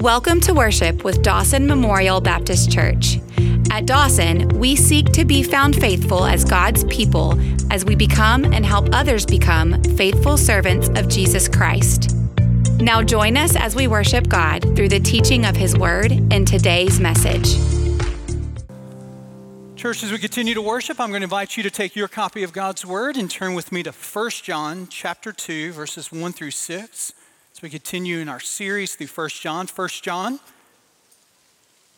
Welcome to worship with Dawson Memorial Baptist Church. At Dawson, we seek to be found faithful as God's people as we become and help others become faithful servants of Jesus Christ. Now join us as we worship God through the teaching of His Word and today's message. Church, as we continue to worship, I'm going to invite you to take your copy of God's Word and turn with me to 1 John chapter 2, verses 1 through 6. We continue in our series through 1 John, 1 John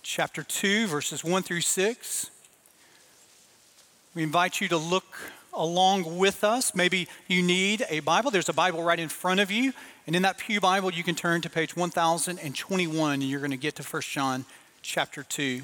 chapter 2, verses 1 through 6. We invite you to look along with us. Maybe you need a Bible. There's a Bible right in front of you. And in that Pew Bible, you can turn to page 1021 and you're going to get to 1 John chapter 2.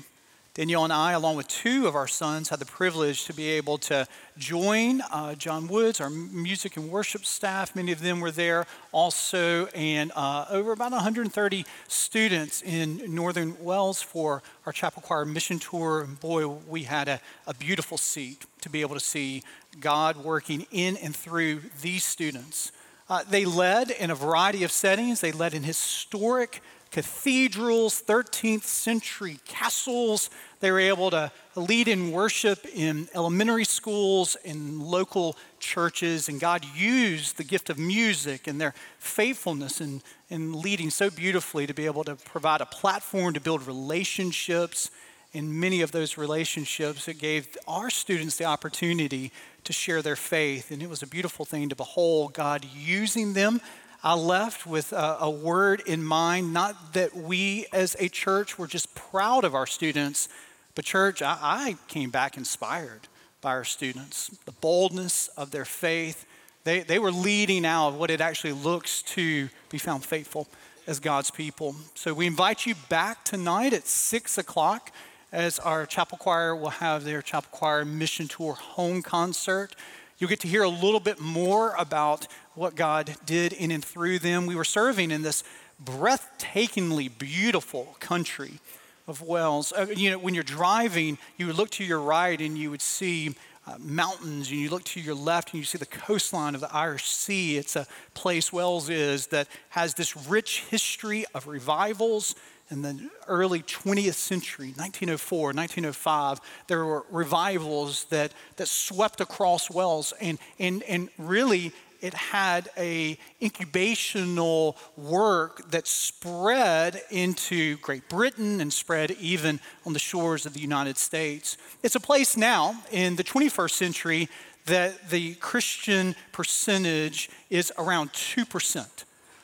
Danielle and I, along with two of our sons, had the privilege to be able to join uh, John Woods, our music and worship staff. Many of them were there also, and uh, over about 130 students in Northern Wales for our chapel choir mission tour. And boy, we had a, a beautiful seat to be able to see God working in and through these students. Uh, they led in a variety of settings. They led in historic cathedrals, 13th century castles. They were able to lead in worship in elementary schools, in local churches, and God used the gift of music and their faithfulness in, in leading so beautifully to be able to provide a platform to build relationships. In many of those relationships, it gave our students the opportunity to share their faith. And it was a beautiful thing to behold God using them I left with a, a, word in mind, not that we as a church were just proud of our students, but church, I, I came back inspired by our students. The boldness of their faith, they, they were leading out of what it actually looks to be found faithful as God's people. So we invite you back tonight at 6 o'clock as our chapel choir will have their chapel choir mission tour home concert. You'll get to hear a little bit more about what God did in and through them. We were serving in this breathtakingly beautiful country of Wales. Uh, you know, when you're driving, you would look to your right and you would see uh, mountains, and you look to your left and you see the coastline of the Irish Sea. It's a place, Wales is, that has this rich history of revivals. In the early 20th century, 1904, 1905, there were revivals that, that swept across Wales and, and, and really it had a incubational work that spread into Great Britain and spread even on the shores of the United States. It's a place now in the 21st century that the Christian percentage is around 2%.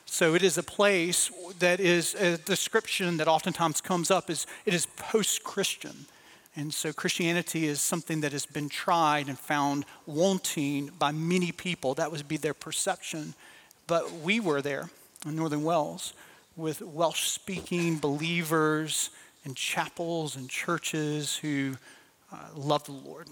So it is a place that is a description that oftentimes comes up is it is post-Christian. And so Christianity is something that has been tried and found wanting by many people. That would be their perception. But we were there in Northern Wales with Welsh speaking believers and chapels and churches who uh, the Lord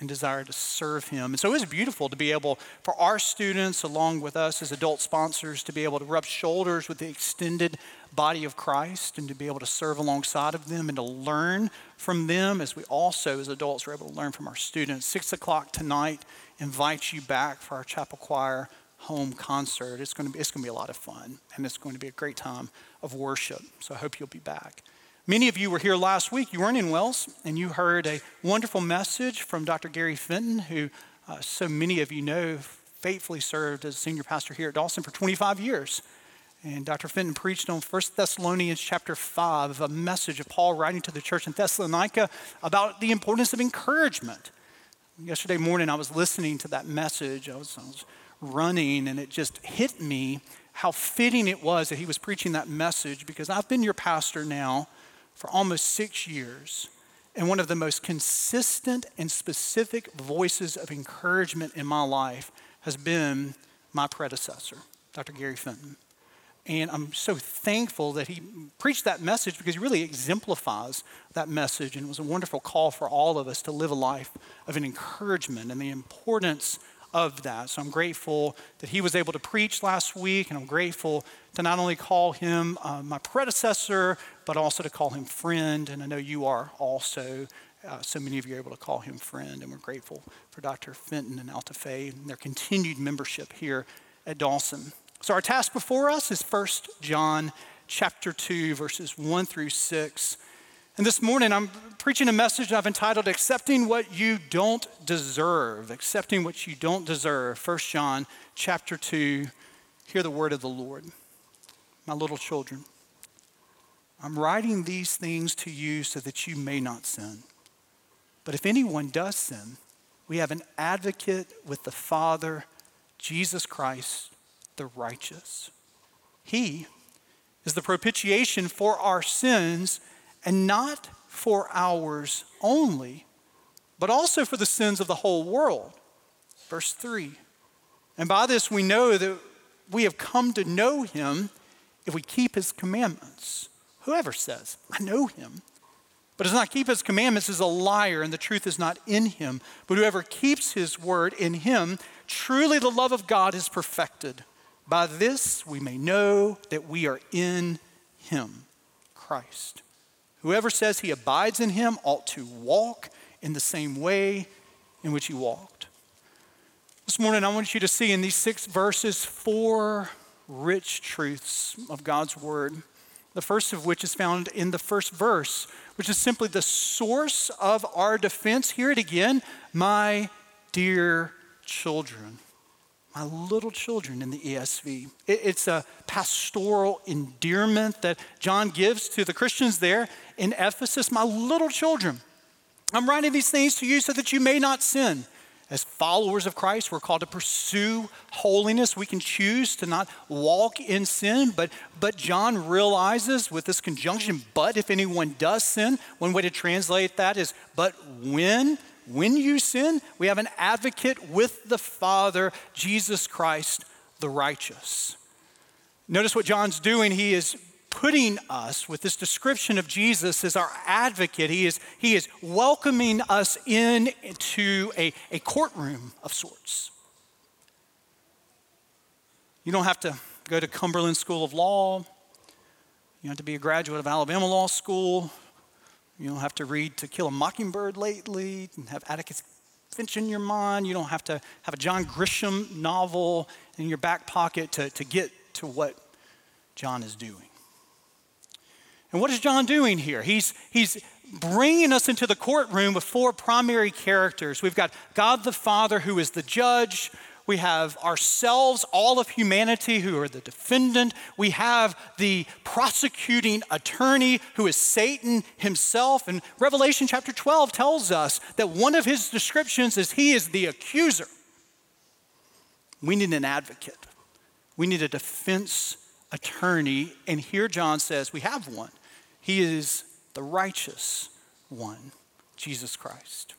and desire to serve Him. And so it was beautiful to be able, for our students, along with us as adult sponsors, to be able to rub shoulders with the extended body of Christ and to be able to serve alongside of them and to learn from them as we also, as adults, are able to learn from our students. Six o'clock tonight invites you back for our chapel choir home concert. It's going to be, it's going to be a lot of fun and it's going to be a great time of worship. So I hope you'll be back. Many of you were here last week. You weren't in Wales, and you heard a wonderful message from Dr. Gary Fenton, who uh, so many of you know faithfully served as senior pastor here at Dawson for 25 years. And Dr. Fenton preached on 1 Thessalonians chapter 5, a message of Paul writing to the church in Thessalonica about the importance of encouragement. Yesterday morning, I was listening to that message. I was, I was running, and it just hit me how fitting it was that he was preaching that message because I've been your pastor now for almost six years. And one of the most consistent and specific voices of encouragement in my life has been my predecessor, Dr. Gary Fenton. And I'm so thankful that he preached that message because he really exemplifies that message. And it was a wonderful call for all of us to live a life of an encouragement and the importance of that. So I'm grateful that he was able to preach last week, and I'm grateful to not only call him uh, my predecessor, but also to call him friend. And I know you are also. Uh, so many of you are able to call him friend, and we're grateful for Dr. Fenton and Alta Fe and their continued membership here at Dawson. So our task before us is 1 John chapter 2, verses 1 through 6. And this morning I'm preaching a message I've entitled Accepting What You Don't Deserve. Accepting What You Don't Deserve. 1 John chapter 2. Hear the word of the Lord. My little children, I'm writing these things to you so that you may not sin. But if anyone does sin, we have an advocate with the Father, Jesus Christ, the righteous. He is the propitiation for our sins and not for ours only, but also for the sins of the whole world. Verse 3. And by this we know that we have come to know him if we keep his commandments. Whoever says, I know him, but does not keep his commandments is a liar, and the truth is not in him. But whoever keeps his word in him, truly the love of God is perfected. By this we may know that we are in him, Christ. Whoever says he abides in him ought to walk in the same way in which he walked. This morning, I want you to see in these six verses four rich truths of God's word. The first of which is found in the first verse, which is simply the source of our defense. Hear it again, my dear children my little children in the ESV. It's a pastoral endearment that John gives to the Christians there in Ephesus. My little children, I'm writing these things to you so that you may not sin. As followers of Christ, we're called to pursue holiness. We can choose to not walk in sin, but, but John realizes with this conjunction, but if anyone does sin, one way to translate that is, but when when you sin, we have an advocate with the Father, Jesus Christ, the righteous. Notice what John's doing. He is putting us with this description of Jesus as our advocate. He is, he is welcoming us into a, a courtroom of sorts. You don't have to go to Cumberland School of Law. You don't have to be a graduate of Alabama Law School. You don't have to read To Kill a Mockingbird lately and have Atticus Finch in your mind. You don't have to have a John Grisham novel in your back pocket to, to get to what John is doing. And what is John doing here? He's, he's bringing us into the courtroom with four primary characters. We've got God the Father, who is the judge. We have ourselves, all of humanity, who are the defendant. We have the prosecuting attorney, who is Satan himself. And Revelation chapter 12 tells us that one of his descriptions is he is the accuser. We need an advocate, we need a defense attorney. And here John says we have one. He is the righteous one, Jesus Christ.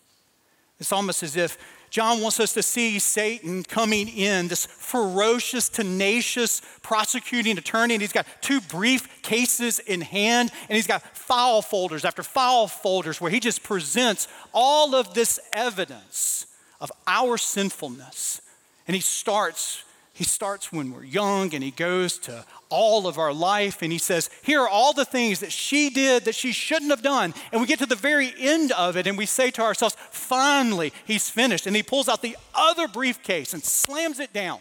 It's almost as if John wants us to see Satan coming in, this ferocious, tenacious prosecuting attorney, and he's got two brief cases in hand, and he's got file folders after file folders where he just presents all of this evidence of our sinfulness. And he starts he starts when we're young and he goes to all of our life and he says, Here are all the things that she did that she shouldn't have done. And we get to the very end of it and we say to ourselves, Finally, he's finished. And he pulls out the other briefcase and slams it down.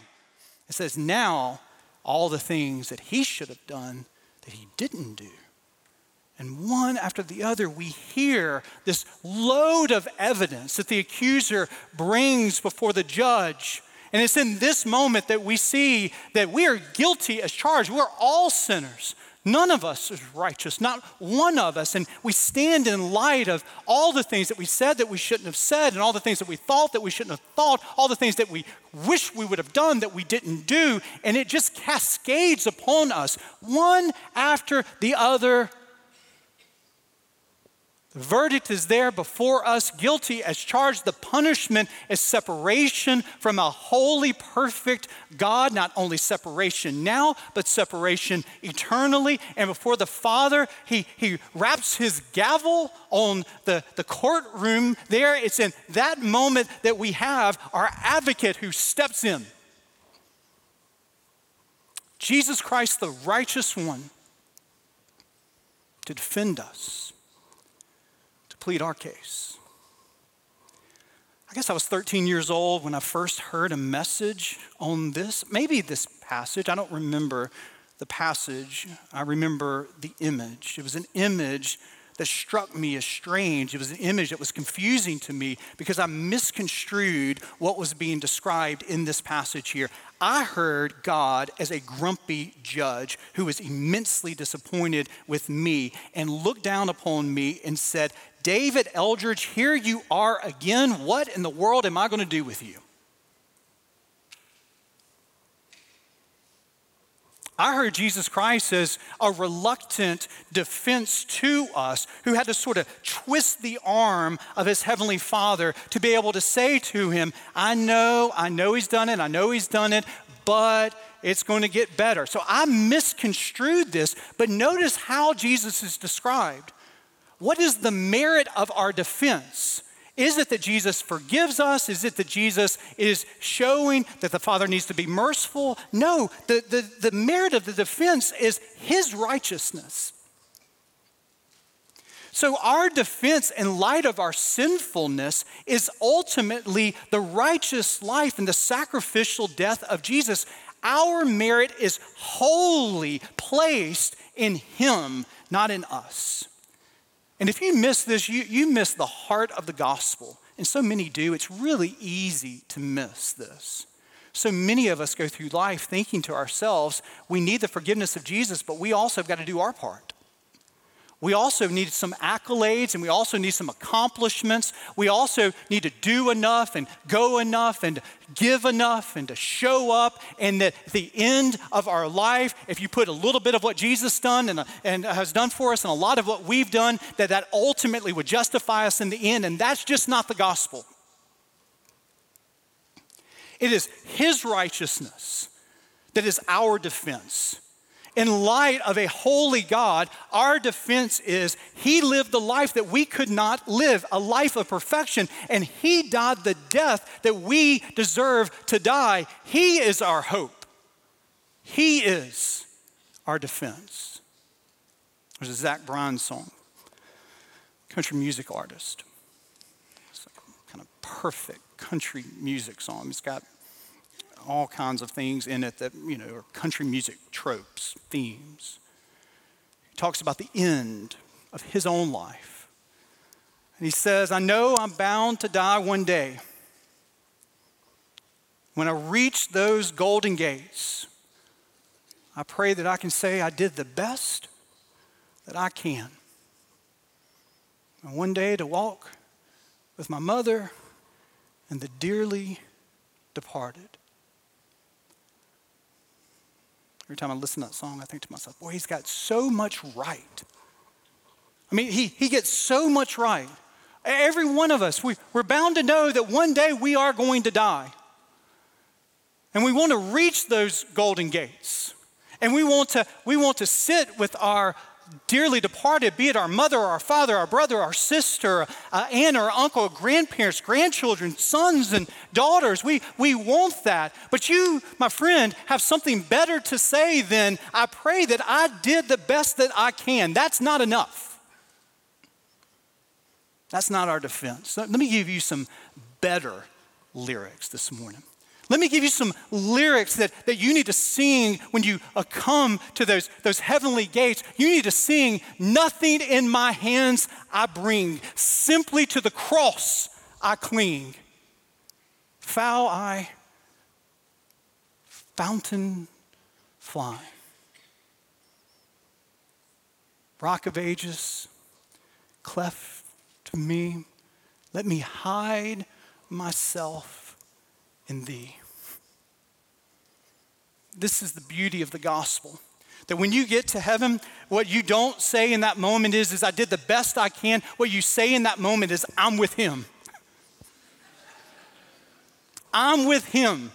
It says, Now, all the things that he should have done that he didn't do. And one after the other, we hear this load of evidence that the accuser brings before the judge and it's in this moment that we see that we are guilty as charged. We're all sinners. None of us is righteous, not one of us. And we stand in light of all the things that we said that we shouldn't have said, and all the things that we thought that we shouldn't have thought, all the things that we wish we would have done that we didn't do. And it just cascades upon us, one after the other the verdict is there before us, guilty as charged. The punishment is separation from a holy, perfect God. Not only separation now, but separation eternally. And before the Father, he, he raps his gavel on the, the courtroom there. It's in that moment that we have our advocate who steps in. Jesus Christ, the righteous one, to defend us plead our case. I guess I was 13 years old when I first heard a message on this, maybe this passage, I don't remember, the passage, I remember the image. It was an image that struck me as strange. It was an image that was confusing to me because I misconstrued what was being described in this passage here. I heard God as a grumpy judge who was immensely disappointed with me and looked down upon me and said, David Eldridge, here you are again. What in the world am I going to do with you? I heard Jesus Christ as a reluctant defense to us who had to sort of twist the arm of his heavenly Father to be able to say to him, I know, I know he's done it, I know he's done it, but it's going to get better. So I misconstrued this, but notice how Jesus is described. What is the merit of our defense? Is it that Jesus forgives us? Is it that Jesus is showing that the Father needs to be merciful? No, the, the, the merit of the defense is his righteousness. So, our defense in light of our sinfulness is ultimately the righteous life and the sacrificial death of Jesus. Our merit is wholly placed in Him, not in us. And if you miss this, you, you miss the heart of the gospel. And so many do. It's really easy to miss this. So many of us go through life thinking to ourselves, we need the forgiveness of Jesus, but we also have got to do our part. We also need some accolades and we also need some accomplishments. We also need to do enough and go enough and give enough and to show up. And at the end of our life, if you put a little bit of what Jesus done and, and has done for us and a lot of what we've done, that that ultimately would justify us in the end. And that's just not the gospel. It is His righteousness that is our defense in light of a holy God, our defense is He lived the life that we could not live, a life of perfection, and He died the death that we deserve to die. He is our hope. He is our defense. There's a Zach Bryan song, country music artist. It's a kind of perfect country music song. It's got all kinds of things in it that, you know, are country music tropes, themes. He talks about the end of his own life. And he says, I know I'm bound to die one day. When I reach those golden gates, I pray that I can say I did the best that I can. And one day to walk with my mother and the dearly departed. Every time I listen to that song, I think to myself, boy, he's got so much right. I mean, he, he gets so much right. Every one of us, we, we're bound to know that one day we are going to die. And we want to reach those golden gates. And we want to, we want to sit with our dearly departed, be it our mother, our father, our brother, our sister, uh, aunt or uncle, grandparents, grandchildren, sons and daughters. We, we want that. But you, my friend, have something better to say than, I pray that I did the best that I can. That's not enough. That's not our defense. Let me give you some better lyrics this morning. Let me give you some lyrics that, that you need to sing when you uh, come to those, those heavenly gates. You need to sing, Nothing in my hands I bring, simply to the cross I cling. Foul I, fountain fly. Rock of ages, cleft to me, let me hide myself in thee. This is the beauty of the gospel. That when you get to heaven, what you don't say in that moment is, is I did the best I can. What you say in that moment is, I'm with him. I'm with him.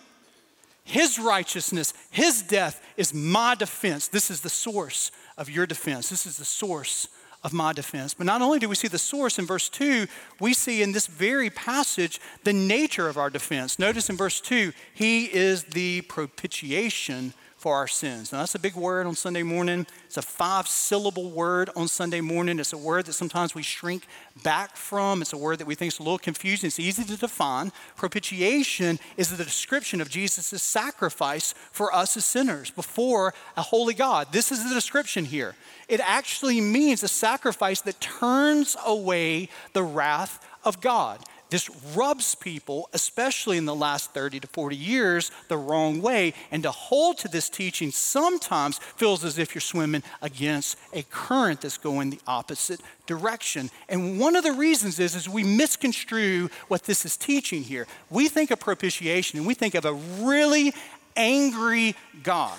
His righteousness, his death is my defense. This is the source of your defense. This is the source of my defense. But not only do we see the source in verse 2, we see in this very passage the nature of our defense. Notice in verse 2, he is the propitiation for our sins. Now, that's a big word on Sunday morning. It's a five syllable word on Sunday morning. It's a word that sometimes we shrink back from. It's a word that we think is a little confusing. It's easy to define. Propitiation is the description of Jesus' sacrifice for us as sinners before a holy God. This is the description here. It actually means a sacrifice that turns away the wrath of God. This rubs people, especially in the last 30 to 40 years, the wrong way. And to hold to this teaching sometimes feels as if you're swimming against a current that's going the opposite direction. And one of the reasons is, is we misconstrue what this is teaching here. We think of propitiation and we think of a really angry God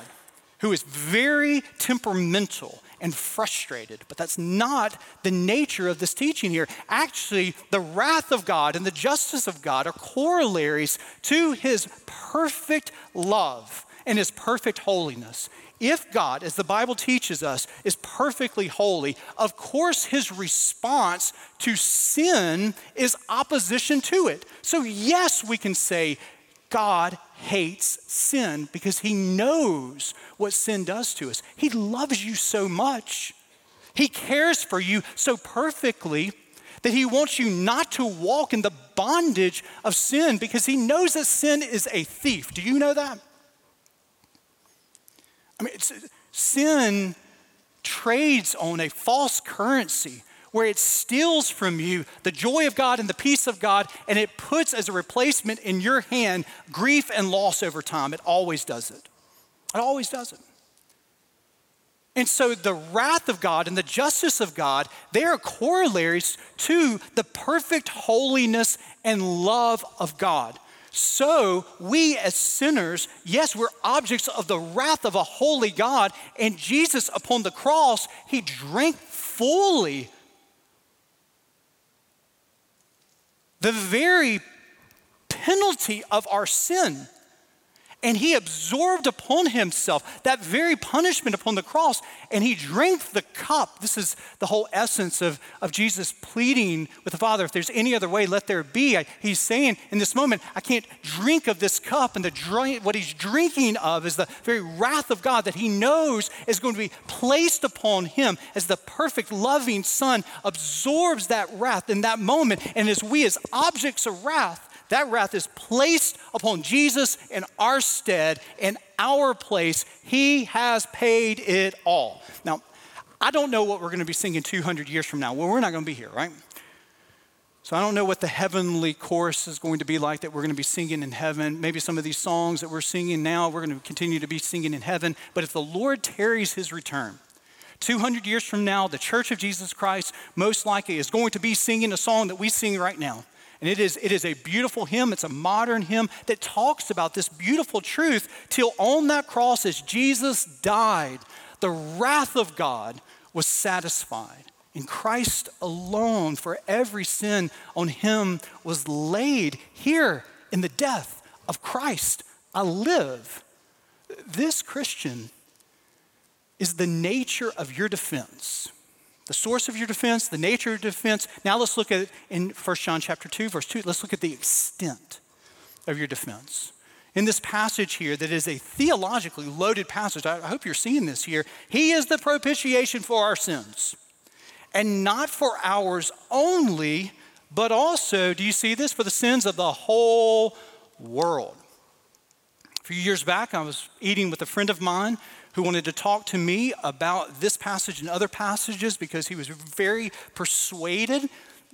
who is very temperamental and frustrated. But that's not the nature of this teaching here. Actually, the wrath of God and the justice of God are corollaries to his perfect love and his perfect holiness. If God, as the Bible teaches us, is perfectly holy, of course his response to sin is opposition to it. So, yes, we can say God hates sin because he knows what sin does to us. He loves you so much. He cares for you so perfectly that he wants you not to walk in the bondage of sin because he knows that sin is a thief. Do you know that? I mean, sin trades on a false currency where it steals from you the joy of God and the peace of God, and it puts as a replacement in your hand grief and loss over time. It always does it. It always does it. And so the wrath of God and the justice of God, they are corollaries to the perfect holiness and love of God. So, we as sinners, yes, we're objects of the wrath of a holy God. And Jesus, upon the cross, he drank fully the very penalty of our sin. And he absorbed upon himself that very punishment upon the cross, and he drank the cup. This is the whole essence of, of Jesus pleading with the Father if there's any other way, let there be. I, he's saying in this moment, I can't drink of this cup. And the drink, what he's drinking of is the very wrath of God that he knows is going to be placed upon him as the perfect, loving Son absorbs that wrath in that moment. And as we, as objects of wrath, that wrath is placed upon Jesus in our stead, in our place. He has paid it all. Now, I don't know what we're going to be singing 200 years from now. Well, we're not going to be here, right? So I don't know what the heavenly chorus is going to be like that we're going to be singing in heaven. Maybe some of these songs that we're singing now, we're going to continue to be singing in heaven. But if the Lord tarries his return, 200 years from now, the Church of Jesus Christ most likely is going to be singing a song that we sing right now. And it is, it is a beautiful hymn. It's a modern hymn that talks about this beautiful truth till on that cross, as Jesus died, the wrath of God was satisfied. In Christ alone, for every sin on him was laid. Here in the death of Christ, I live. This Christian is the nature of your defense the source of your defense, the nature of defense. Now let's look at it in 1 John chapter 2, verse 2. Let's look at the extent of your defense. In this passage here, that is a theologically loaded passage, I hope you're seeing this here. He is the propitiation for our sins, and not for ours only, but also, do you see this? For the sins of the whole world. A few years back, I was eating with a friend of mine who wanted to talk to me about this passage and other passages because he was very persuaded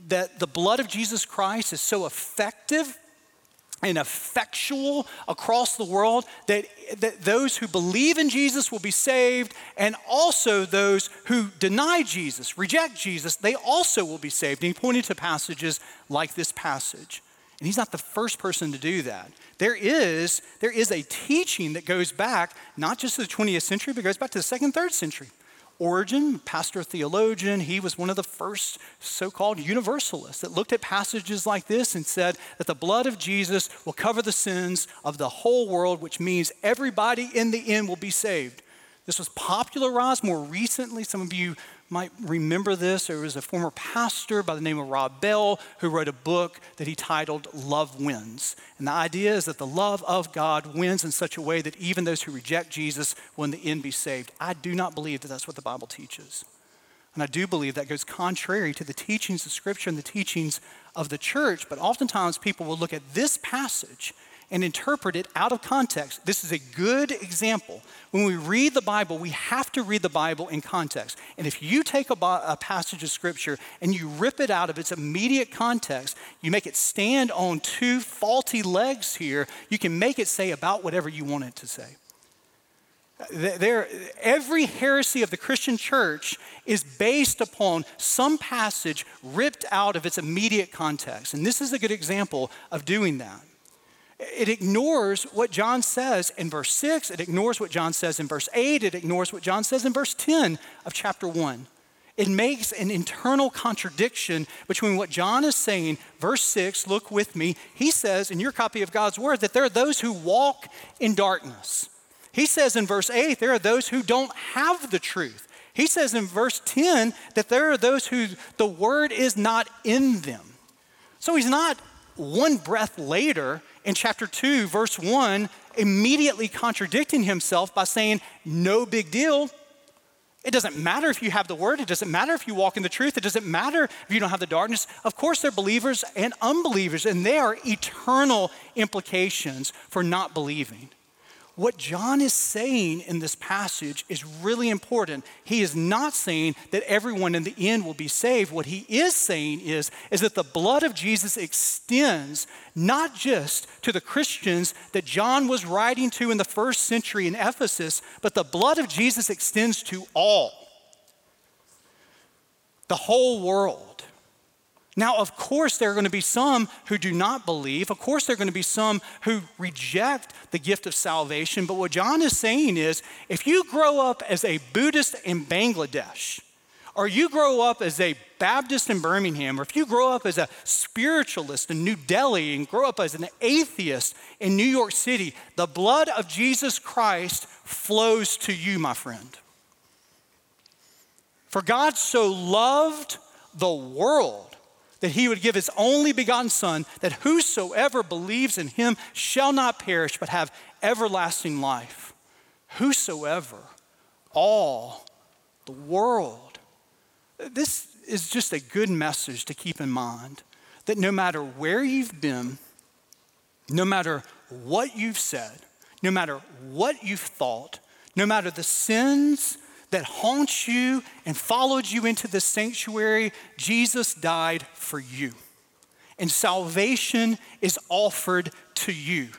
that the blood of Jesus Christ is so effective and effectual across the world that, that those who believe in Jesus will be saved, and also those who deny Jesus, reject Jesus, they also will be saved. And he pointed to passages like this passage. And he's not the first person to do that. There is, there is a teaching that goes back not just to the 20th century, but goes back to the second, third century. Origen, pastor theologian, he was one of the first so called universalists that looked at passages like this and said that the blood of Jesus will cover the sins of the whole world, which means everybody in the end will be saved. This was popularized more recently. Some of you might remember this. There was a former pastor by the name of Rob Bell who wrote a book that he titled Love Wins. And the idea is that the love of God wins in such a way that even those who reject Jesus will in the end be saved. I do not believe that that's what the Bible teaches. And I do believe that goes contrary to the teachings of Scripture and the teachings of the church. But oftentimes people will look at this passage and interpret it out of context. This is a good example. When we read the Bible, we have to read the Bible in context. And if you take a, a, passage of Scripture and you rip it out of its immediate context, you make it stand on two faulty legs here, you can make it say about whatever you want it to say. There, every heresy of the Christian church is based upon some passage ripped out of its immediate context. And this is a good example of doing that. It ignores what John says in verse 6, it ignores what John says in verse 8, it ignores what John says in verse 10 of chapter 1. It makes an internal contradiction between what John is saying. Verse 6, look with me. He says in your copy of God's word that there are those who walk in darkness. He says in verse 8, there are those who don't have the truth. He says in verse 10 that there are those who the word is not in them. So he's not one breath later in chapter 2, verse 1, immediately contradicting himself by saying, No big deal. It doesn't matter if you have the word. It doesn't matter if you walk in the truth. It doesn't matter if you don't have the darkness. Of course, they're believers and unbelievers, and there are eternal implications for not believing. What John is saying in this passage is really important. He is not saying that everyone in the end will be saved. What he is saying is, is that the blood of Jesus extends not just to the Christians that John was writing to in the first century in Ephesus, but the blood of Jesus extends to all, the whole world. Now, of course, there are going to be some who do not believe. Of course, there are going to be some who reject the gift of salvation. But what John is saying is if you grow up as a Buddhist in Bangladesh, or you grow up as a Baptist in Birmingham, or if you grow up as a spiritualist in New Delhi and grow up as an atheist in New York City, the blood of Jesus Christ flows to you, my friend. For God so loved the world that he would give his only begotten Son, that whosoever believes in him shall not perish, but have everlasting life. Whosoever, all, the world. This is just a good message to keep in mind that no matter where you've been, no matter what you've said, no matter what you've thought, no matter the sins that haunts you and followed you into the sanctuary, Jesus died for you. And salvation is offered to you.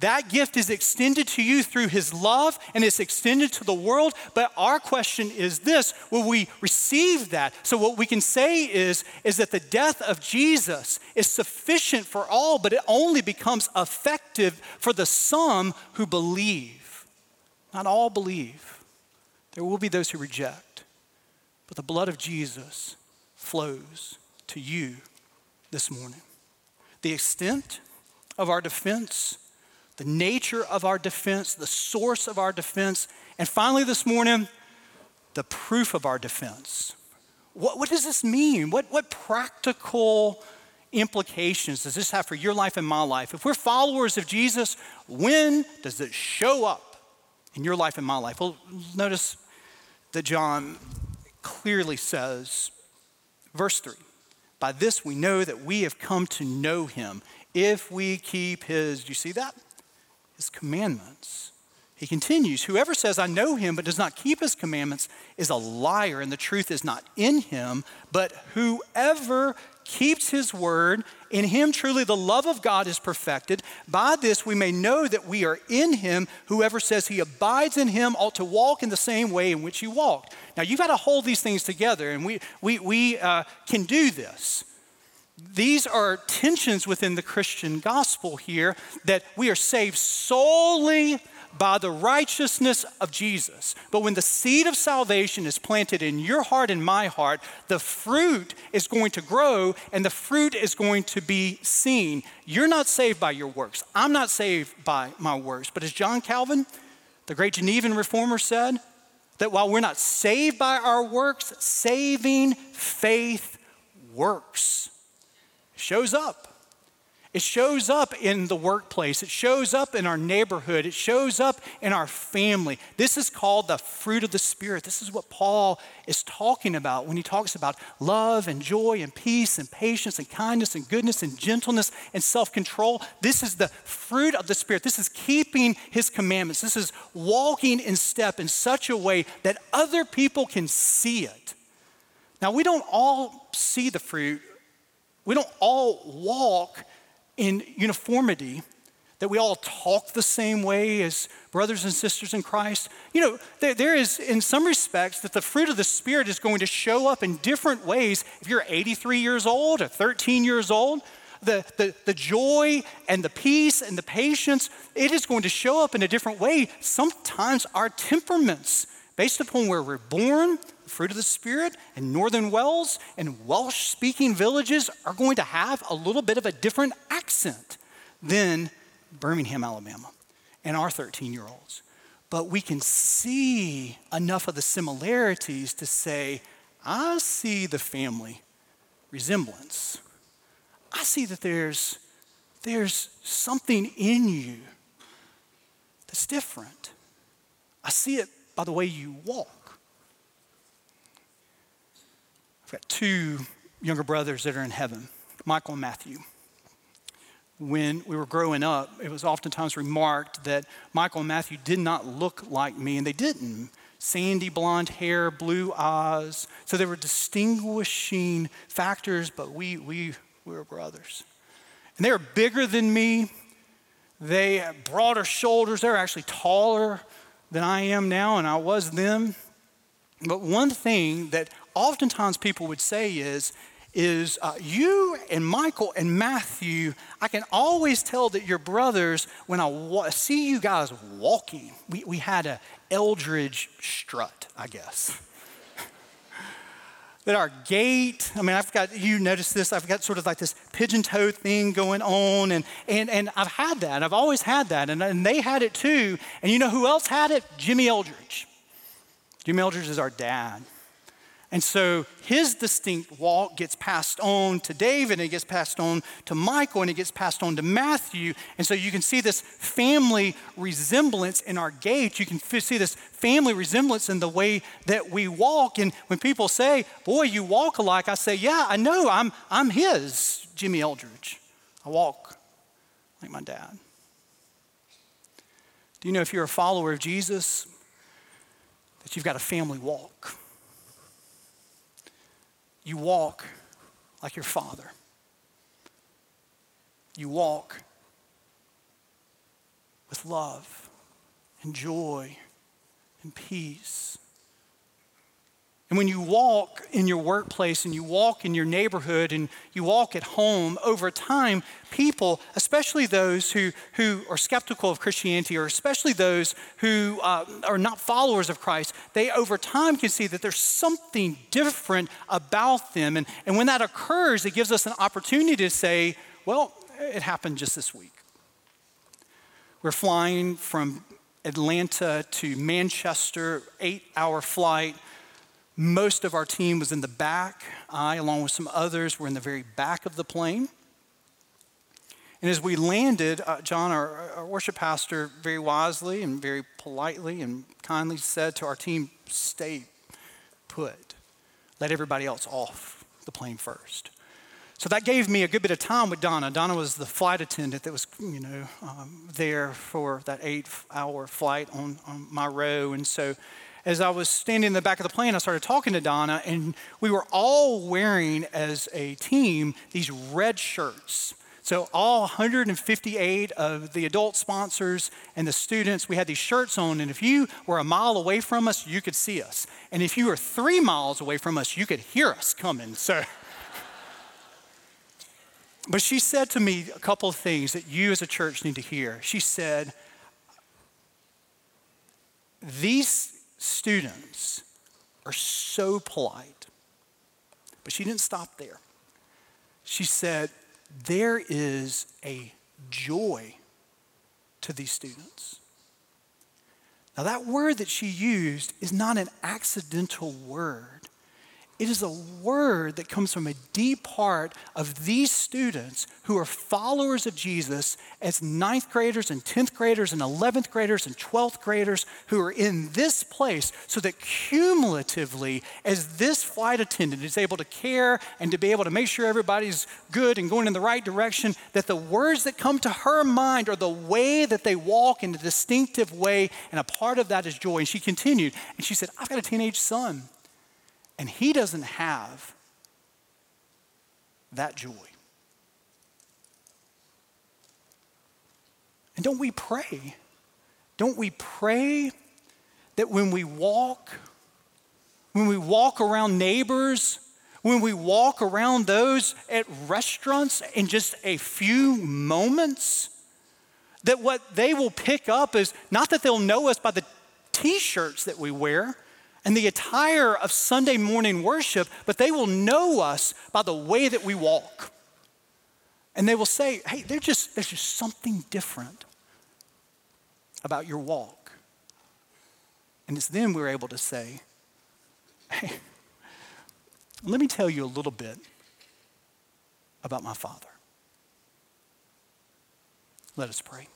That gift is extended to you through his love and it's extended to the world. But our question is this will we receive that? So, what we can say is, is that the death of Jesus is sufficient for all, but it only becomes effective for the some who believe. Not all believe. There will be those who reject, but the blood of Jesus flows to you this morning. The extent of our defense, the nature of our defense, the source of our defense, and finally this morning, the proof of our defense. What, what does this mean? What, what practical implications does this have for your life and my life? If we're followers of Jesus, when does it show up in your life and my life? Well, notice that John clearly says, verse 3 By this we know that we have come to know him if we keep his, do you see that? His commandments. He continues, Whoever says, I know him, but does not keep his commandments is a liar, and the truth is not in him. But whoever keeps his word, in him truly the love of God is perfected. By this we may know that we are in him. Whoever says he abides in him ought to walk in the same way in which he walked. Now you've got to hold these things together, and we, we, we uh, can do this. These are tensions within the Christian gospel here that we are saved solely by the righteousness of Jesus. But when the seed of salvation is planted in your heart and my heart, the fruit is going to grow and the fruit is going to be seen. You're not saved by your works. I'm not saved by my works. But as John Calvin The great Genevan reformer said that while we're not saved by our works, saving faith works. Shows up. It shows up in the workplace. It shows up in our neighborhood. It shows up in our family. This is called the fruit of the Spirit. This is what Paul is talking about when he talks about love and joy and peace and patience and kindness and goodness and gentleness and self control. This is the fruit of the Spirit. This is keeping his commandments. This is walking in step in such a way that other people can see it. Now, we don't all see the fruit, we don't all walk in uniformity, that we all talk the same way as brothers and sisters in Christ. You know, there, there is, in some respects, that the fruit of the Spirit is going to show up in different ways if you're 83 years old or 13 years old. The, the, the joy and the peace and the patience, it is going to show up in a different way. Sometimes our temperaments, based upon where we're born, the fruit of the Spirit in northern Wales and Welsh speaking villages are going to have a little bit of a different accent than Birmingham, Alabama, and our 13 year olds. But we can see enough of the similarities to say, I see the family resemblance. I see that there's, there's something in you that's different. I see it by the way you walk. I've got two younger brothers that are in heaven, Michael and Matthew. When we were growing up, it was oftentimes remarked that Michael and Matthew did not look like me, and they didn't. Sandy blonde hair, blue eyes. So they were distinguishing factors, but we, we, we were brothers. And they were bigger than me. They had broader shoulders. They were actually taller than I am now, and I was them. But one thing that oftentimes people would say is, is uh, you and Michael and Matthew, I can always tell that you're brothers when I wa- see you guys walking. We, we had a Eldridge strut, I guess. that our gait, I mean, I've got, you notice this, I've got sort of like this pigeon toe thing going on, and, and, and I've had that. I've always had that, and, and they had it too. And you know who else had it? Jimmy Eldridge. Jimmy Eldridge is our dad. And so his distinct walk gets passed on to David, and it gets passed on to Michael, and it gets passed on to Matthew. And so you can see this family resemblance in our gait. You can see this family resemblance in the way that we walk. And when people say, Boy, you walk alike, I say, Yeah, I know, I'm, I'm his, Jimmy Eldridge. I walk like my dad. Do you know if you're a follower of Jesus, that you've got a family walk? You walk like your father. You walk with love and joy and peace and when you walk in your workplace and you walk in your neighborhood and you walk at home, over time, people, especially those who, who are skeptical of Christianity or especially those who uh, are not followers of Christ, they over time can see that there's something different about them. And, and when that occurs, it gives us an opportunity to say, well, it happened just this week. We're flying from Atlanta to Manchester, eight hour flight most of our team was in the back. I, along with some others, were in the very back of the plane. And as we landed, uh, John, our, our, worship pastor, very wisely and very politely and kindly said to our team, Stay put. Let everybody else off the plane first. So that gave me a good bit of time with Donna. Donna was the flight attendant that was, you know, um, there for that eight hour flight on, on my row. And so as I was standing in the back of the plane, I started talking to Donna, and we were all wearing as a team these red shirts. So, all 158 of the adult sponsors and the students, we had these shirts on. And if you were a mile away from us, you could see us. And if you were three miles away from us, you could hear us coming. So, but she said to me a couple of things that you as a church need to hear. She said, These students are so polite. But she didn't stop there. She said, There is a joy to these students. Now, that word that she used is not an accidental word. It is a word that comes from a deep heart of these students who are followers of Jesus as ninth graders and 10th graders and 11th graders and 12th graders who are in this place so that cumulatively, as this flight attendant is able to care and to be able to make sure everybody's good and going in the right direction, that the words that come to her mind are the way that they walk in a distinctive way, and a part of that is joy. And she continued, and she said, I've got a teenage son. And he doesn't have that joy. And don't we pray? Don't we pray that when we walk, when we walk around neighbors, when we walk around those at restaurants in just a few moments, that what they will pick up is not that they'll know us by the t shirts that we wear, and the attire of Sunday morning worship, but they will know us by the way that we walk. And they will say, hey, just, there's just something different about your walk. And it's then we're able to say, hey, let me tell you a little bit about my Father. Let us pray.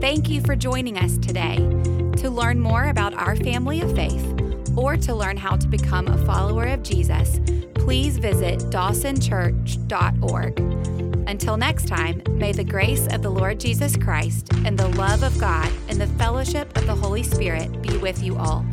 Thank you for joining us today. To learn more about our family of faith or to learn how to become a follower of Jesus, please visit dawsonchurch.org. Until next time, may the grace of the Lord Jesus Christ and the love of God and the fellowship of the Holy Spirit be with you all.